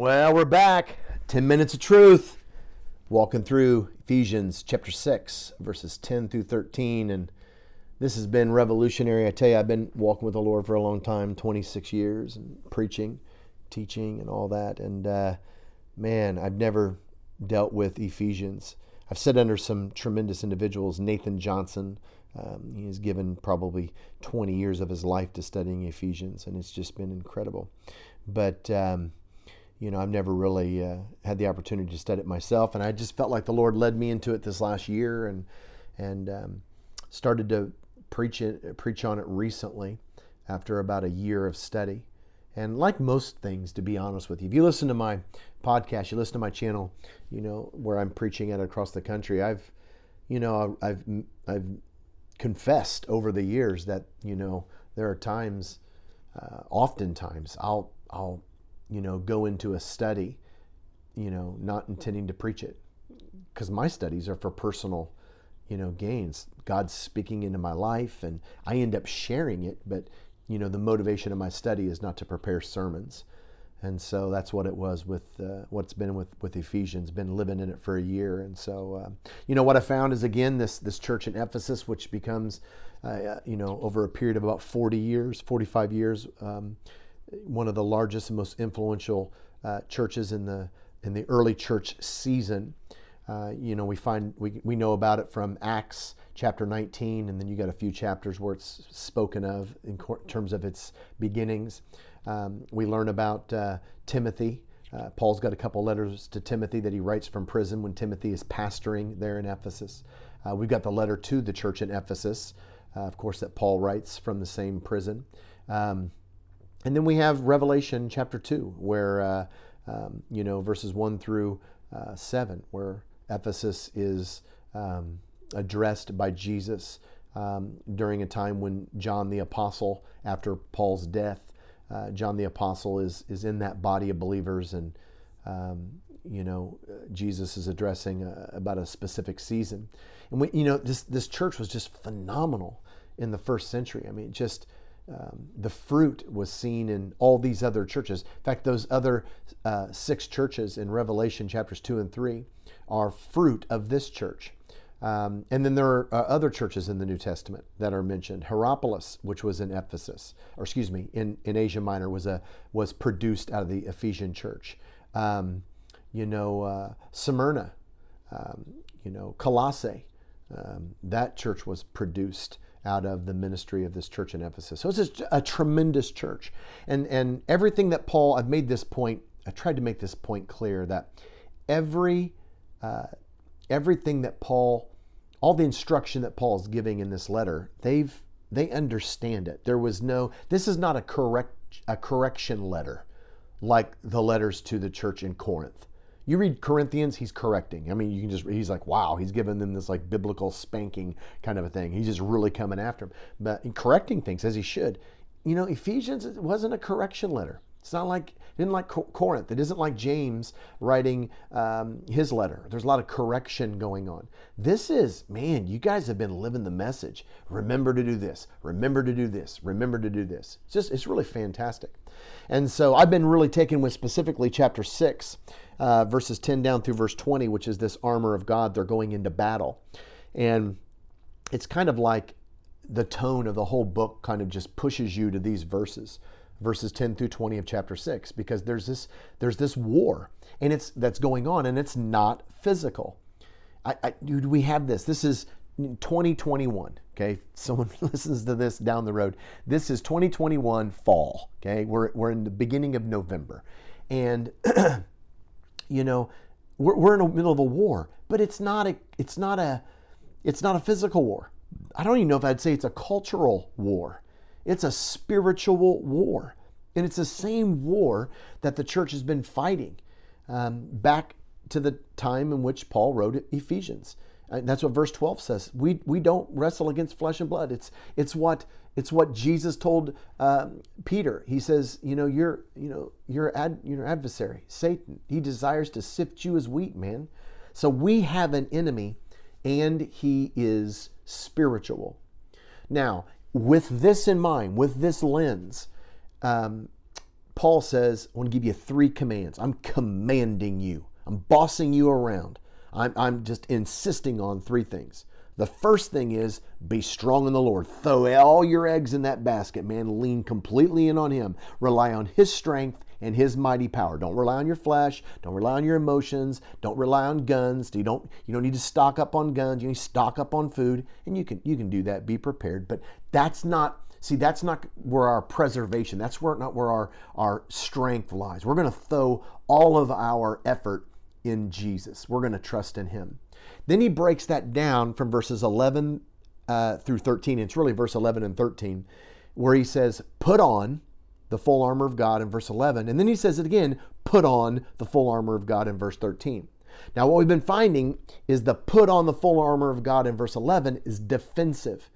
Well, we're back. 10 minutes of truth. Walking through Ephesians chapter 6, verses 10 through 13. And this has been revolutionary. I tell you, I've been walking with the Lord for a long time 26 years and preaching, teaching, and all that. And uh, man, I've never dealt with Ephesians. I've sat under some tremendous individuals. Nathan Johnson, um, he has given probably 20 years of his life to studying Ephesians, and it's just been incredible. But um, you know, I've never really uh, had the opportunity to study it myself, and I just felt like the Lord led me into it this last year, and and um, started to preach it, preach on it recently, after about a year of study. And like most things, to be honest with you, if you listen to my podcast, you listen to my channel, you know where I'm preaching at across the country. I've, you know, I've I've confessed over the years that you know there are times, uh, oftentimes I'll I'll you know, go into a study, you know, not intending to preach it. Because my studies are for personal, you know, gains. God's speaking into my life and I end up sharing it, but, you know, the motivation of my study is not to prepare sermons. And so that's what it was with uh, what's been with, with Ephesians, been living in it for a year. And so, uh, you know, what I found is again, this, this church in Ephesus, which becomes, uh, you know, over a period of about 40 years, 45 years, um, one of the largest and most influential uh, churches in the in the early church season. Uh, you know, we find we, we know about it from Acts chapter 19, and then you got a few chapters where it's spoken of in terms of its beginnings. Um, we learn about uh, Timothy. Uh, Paul's got a couple letters to Timothy that he writes from prison when Timothy is pastoring there in Ephesus. Uh, we've got the letter to the church in Ephesus, uh, of course, that Paul writes from the same prison. Um, and then we have Revelation chapter 2, where, uh, um, you know, verses 1 through uh, 7, where Ephesus is um, addressed by Jesus um, during a time when John the Apostle, after Paul's death, uh, John the Apostle is, is in that body of believers, and, um, you know, Jesus is addressing a, uh, about a specific season. And, we, you know, this, this church was just phenomenal in the first century. I mean, just um, the fruit was seen in all these other churches. In fact, those other uh, six churches in Revelation chapters 2 and 3 are fruit of this church. Um, and then there are uh, other churches in the New Testament that are mentioned. Hierapolis, which was in Ephesus, or excuse me, in, in Asia Minor, was a was produced out of the Ephesian church. Um, you know, uh, Smyrna, um, you know, Colossae, um, that church was produced out of the ministry of this church in Ephesus. So it's a tremendous church. And, and everything that Paul, I've made this point, I tried to make this point clear that every, uh, everything that Paul, all the instruction that Paul is giving in this letter, they've, they understand it. There was no, this is not a correct, a correction letter like the letters to the church in Corinth. You read Corinthians, he's correcting. I mean, you can just, he's like, wow, he's giving them this like biblical spanking kind of a thing. He's just really coming after them, but correcting things as he should. You know, Ephesians wasn't a correction letter. It's not like, it isn't like Corinth. It isn't like James writing um, his letter. There's a lot of correction going on. This is, man, you guys have been living the message. Remember to do this. Remember to do this. Remember to do this. It's just, it's really fantastic. And so I've been really taken with specifically chapter 6 uh, verses 10 down through verse 20, which is this armor of God. They're going into battle. And it's kind of like the tone of the whole book kind of just pushes you to these verses verses 10 through 20 of chapter 6 because there's this there's this war and it's that's going on and it's not physical. I, I, dude, we have this. This is 2021 okay? Someone listens to this down the road. This is 2021 fall okay? We're, we're in the beginning of november. And you know, we're, we're in the middle of a war, but it's not a, it's not a, it's not a physical war. I don't even know if I'd say it's a cultural war. It's a spiritual war. And it's the same war that the church has been fighting um, back to the time in which Paul wrote Ephesians. And that's what verse 12 says. We, we don't wrestle against flesh and blood. It's, it's what it's what Jesus told uh, Peter. He says, you know, you're, you know, your ad, your adversary, Satan. He desires to sift you as wheat, man. So we have an enemy, and he is spiritual. Now, with this in mind, with this lens, um, Paul says, I want to give you three commands. I'm commanding you, I'm bossing you around. I'm, I'm just insisting on three things. The first thing is be strong in the Lord. Throw all your eggs in that basket, man. Lean completely in on Him. Rely on His strength and His mighty power. Don't rely on your flesh. Don't rely on your emotions. Don't rely on guns. You don't you don't need to stock up on guns. You need to stock up on food, and you can you can do that. Be prepared. But that's not see that's not where our preservation. That's where not where our our strength lies. We're going to throw all of our effort in Jesus. We're going to trust in Him. Then he breaks that down from verses 11 uh, through 13. It's really verse 11 and 13, where he says, Put on the full armor of God in verse 11. And then he says it again, Put on the full armor of God in verse 13. Now, what we've been finding is the put on the full armor of God in verse 11 is defensive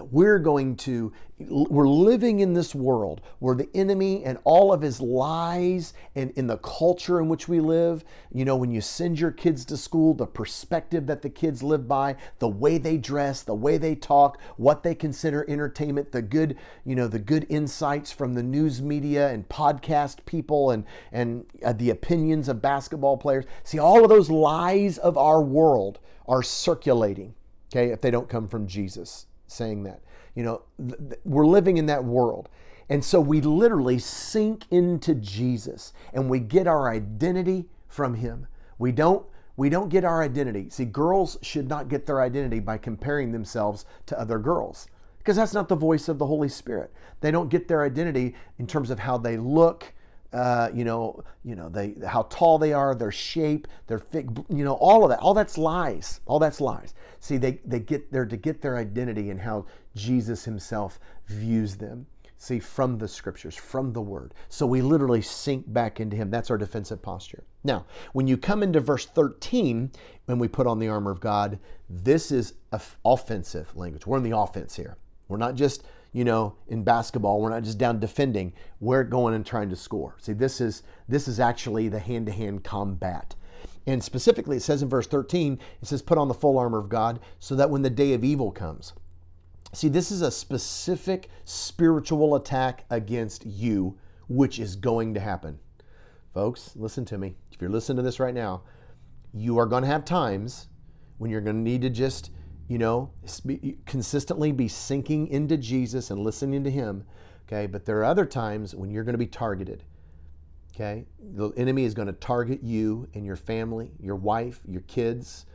that we're going to, we're living in this world where the enemy and all of his lies and in the culture in which we live, you know, when you send your kids to school, the perspective that the kids live by, the way they dress, the way they talk, what they consider entertainment, the good, you know, the good insights from the news media and podcast people and, and uh, the opinions of basketball players. See, all of those lies of our world are circulating, okay, if they don't come from Jesus saying that. You know, th- th- we're living in that world. And so we literally sink into Jesus and we get our identity from him. We don't we don't get our identity. See, girls should not get their identity by comparing themselves to other girls because that's not the voice of the Holy Spirit. They don't get their identity in terms of how they look, uh, you know, you know, they how tall they are, their shape, their fit, you know, all of that. All that's lies. All that's lies. See, they they get there to get their identity and how Jesus Himself views them. See, from the scriptures, from the word. So we literally sink back into Him. That's our defensive posture. Now, when you come into verse 13, when we put on the armor of God, this is offensive language. We're in the offense here. We're not just you know, in basketball, we're not just down defending, we're going and trying to score. See, this is this is actually the hand-to-hand combat. And specifically, it says in verse 13, it says, put on the full armor of God so that when the day of evil comes. See, this is a specific spiritual attack against you, which is going to happen. Folks, listen to me. If you're listening to this right now, you are going to have times when you're going to need to just you know, consistently be sinking into Jesus and listening to Him. Okay, but there are other times when you're going to be targeted. Okay, the enemy is going to target you and your family, your wife, your kids.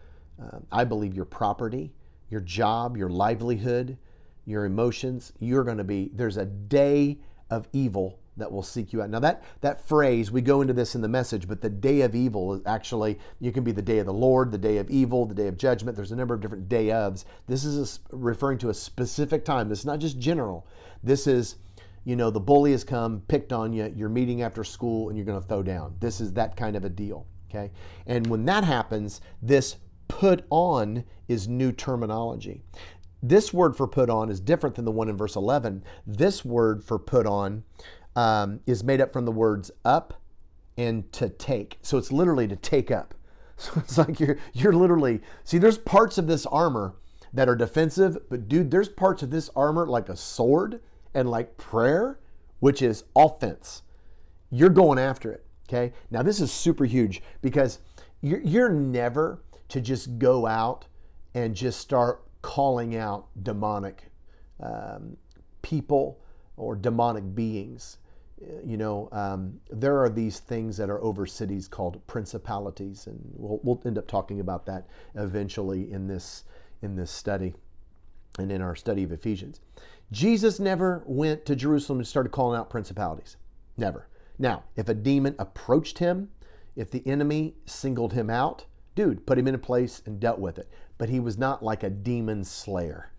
Uh, I believe your property, your job, your livelihood, your emotions. You're going to be, there's a day of evil that will seek you out. Now that that phrase, we go into this in the message, but the day of evil is actually you can be the day of the Lord, the day of evil, the day of judgment. There's a number of different day ofs. This is a, referring to a specific time. Is not just general. This is you know the bully has come, picked on you. You're meeting after school, and you're going to throw down. This is that kind of a deal. Okay, and when that happens, this put on is new terminology. This word for put on is different than the one in verse 11. This word for put on um, is made up from the words up and to take. So it's literally to take up. So it's like you're you're literally see. There's parts of this armor that are defensive, but dude, there's parts of this armor like a sword and like prayer, which is offense. You're going after it. Okay. Now this is super huge because you're, you're never to just go out and just start calling out demonic um, people or demonic beings you know, um, there are these things that are over cities called principalities, and we'll, we'll end up talking about that eventually in this in this study and in our study of Ephesians. Jesus never went to Jerusalem and started calling out principalities. Never. Now, if a demon approached him, if the enemy singled him out, dude, put him in a place and dealt with it. But he was not like a demon slayer.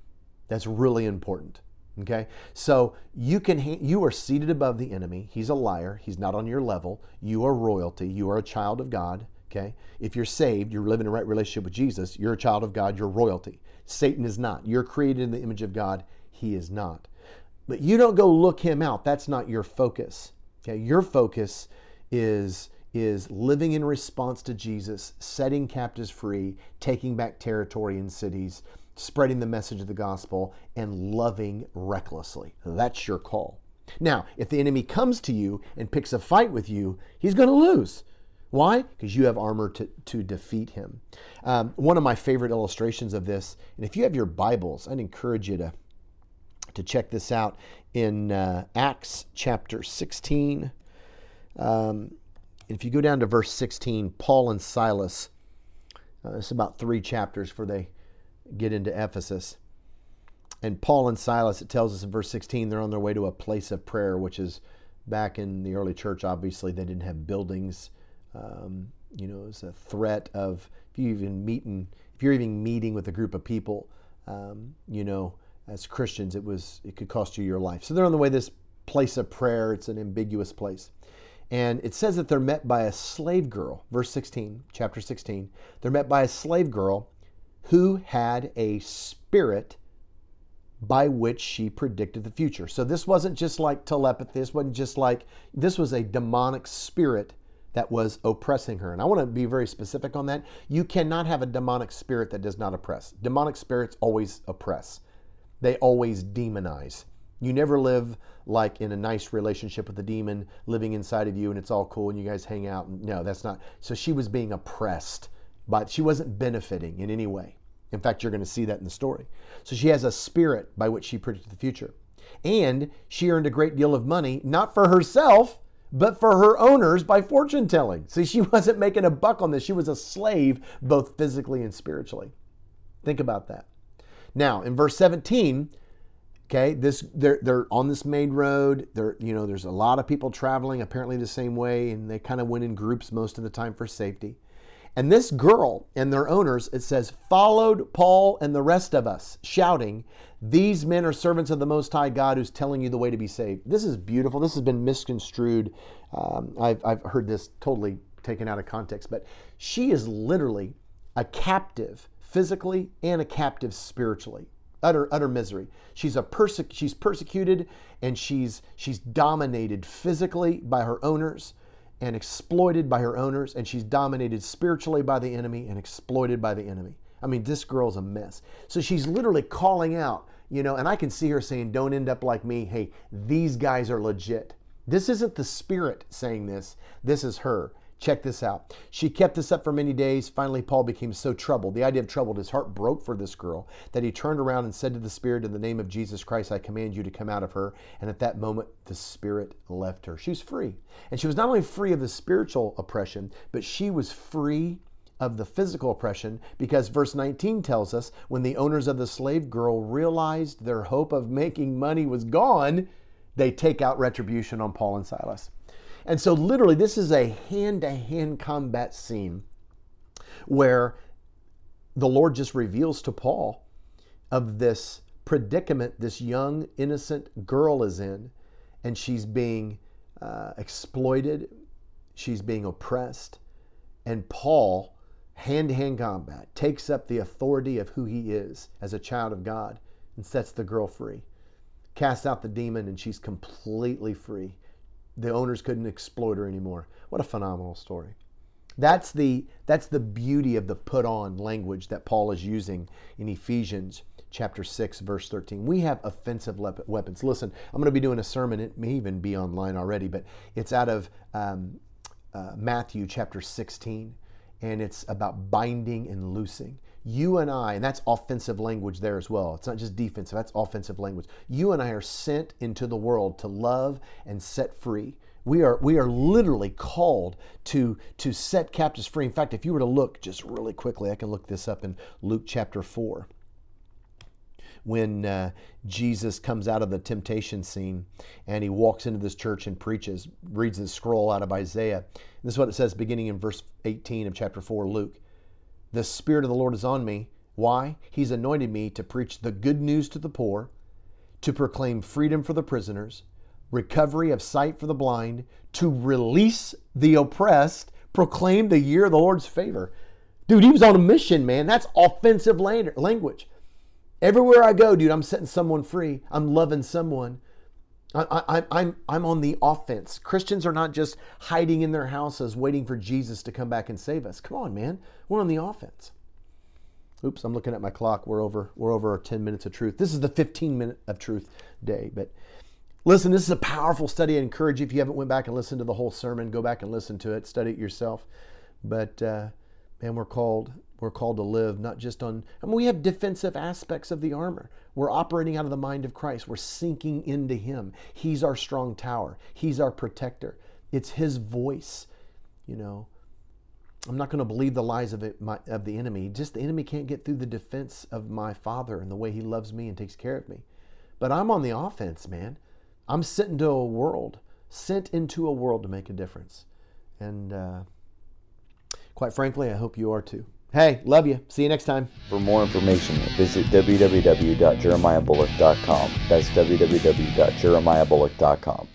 That's really important. Okay, so you can you are seated above the enemy. He's a liar. He's not on your level. You are royalty. You are a child of God. Okay, if you're saved, you're living in a right relationship with Jesus. You're a child of God. You're royalty. Satan is not. You're created in the image of God. He is not. But you don't go look him out. That's not your focus. Okay, your focus is is living in response to Jesus, setting captives free, taking back territory in cities spreading the message of the gospel, and loving recklessly. That's your call. Now, if the enemy comes to you and picks a fight with you, he's going to lose. Why? Because you have armor to, to defeat him. Um, one of my favorite illustrations of this, and if you have your Bibles, I'd encourage you to, to check this out in uh, Acts chapter 16. Um, if you go down to verse 16, Paul and Silas, uh, it's about three chapters for they get into Ephesus. And Paul and Silas, it tells us in verse 16, they're on their way to a place of prayer, which is back in the early church, obviously, they didn't have buildings. Um, you know, it's a threat of if you even meeting, if you're even meeting with a group of people, um, you know, as Christians, it was it could cost you your life. So they're on the way this place of prayer. It's an ambiguous place. And it says that they're met by a slave girl, verse 16, chapter 16. They're met by a slave girl who had a spirit by which she predicted the future. So this wasn't just like telepathy, this wasn't just like, this was a demonic spirit that was oppressing her. And I want to be very specific on that. You cannot have a demonic spirit that does not oppress. Demonic spirits always oppress, they always demonize. You never live like in a nice relationship with the demon living inside of you and it's all cool and you guys hang out. No, that's not. So she was being oppressed, but she wasn't benefiting in any way. In fact, you're going to see that in the story. So she has a spirit by which she predicted the future. And she earned a great deal of money, not for herself, but for her owners by fortune telling. See, she wasn't making a buck on this. She was a slave, both physically and spiritually. Think about that. Now, in verse 17, okay, this they're they're on this main road. There, you know, there's a lot of people traveling apparently the same way, and they kind of went in groups most of the time for safety. And this girl and their owners, it says, followed Paul and the rest of us, shouting, These men are servants of the Most High God who's telling you the way to be saved. This is beautiful. This has been misconstrued. Um, I've, I've heard this totally taken out of context, but she is literally a captive physically and a captive spiritually. Utter, utter misery. She's a perse- she's persecuted and she's she's dominated physically by her owners and exploited by her owners, and she's dominated spiritually by the enemy and exploited by the enemy. I mean, this girl's a mess. So she's literally calling out, you know, and I can see her saying, Don't end up like me. Hey, these guys are legit. This isn't the spirit saying this, this is her. Check this out. She kept this up for many days. Finally, Paul became so troubled. The idea of troubled, his heart broke for this girl that he turned around and said to the Spirit, In the name of Jesus Christ, I command you to come out of her. And at that moment, the Spirit left her. She was free. And she was not only free of the spiritual oppression, but she was free of the physical oppression because verse 19 tells us when the owners of the slave girl realized their hope of making money was gone, they take out retribution on Paul and Silas. And so, literally, this is a hand to hand combat scene where the Lord just reveals to Paul of this predicament this young, innocent girl is in, and she's being uh, exploited, she's being oppressed. And Paul, hand to hand combat, takes up the authority of who he is as a child of God and sets the girl free. Casts out the demon, and she's completely free the owners couldn't exploit her anymore. What a phenomenal story. That's the, that's the beauty of the put on language that Paul is using in Ephesians chapter 6, verse 13. We have offensive weapons. Listen, I'm going to be doing a sermon. It may even be online already, but it's out of um, uh, Matthew chapter 16, and it's about binding and loosing. You and I, and that's offensive language there as well. It's not just defensive, that's offensive language. You and I are sent into the world to love and set free. We are, we are literally called to, to set captives free. In fact, if you were to look just really quickly, I can look this up in Luke chapter 4 when uh, Jesus comes out of the temptation scene and he walks into this church and preaches, reads the scroll out of Isaiah. this is what it says beginning in verse 18 of chapter 4, Luke. The Spirit of the Lord is on me. Why? He's anointed me to preach the good news to the poor, to proclaim freedom for the prisoners, recovery of sight for the blind, to release the oppressed, proclaim the year of the Lord's favor. Dude, he was on a mission, man. That's offensive language. Everywhere I go, dude, I'm setting someone free. I'm loving someone. I, I, I'm, I'm on the offense. Christians are not just hiding in their houses waiting for Jesus to come back and save us. Come on, man. We're on the offense. Oops, I'm looking at my clock. We're over, we're over our 10 minutes of truth. This is the 15 minute of truth day. But Listen, this is a powerful study. I encourage you, if you haven't went back and listened to the whole sermon, go back and listen to it, study it yourself. But uh, man, we're called we're called to live not just on. I mean, we have defensive aspects of the armor. We're operating out of the mind of Christ. We're sinking into Him. He's our strong tower. He's our protector. It's His voice. You know, I'm not going to believe the lies of it my, of the enemy. Just the enemy can't get through the defense of my Father and the way He loves me and takes care of me. But I'm on the offense, man. I'm sent into a world, sent into a world to make a difference, and uh, quite frankly, I hope you are too. Hey, love you. See you next time. For more information, visit www.jeremiahbullock.com. That's www.jeremiahbullock.com.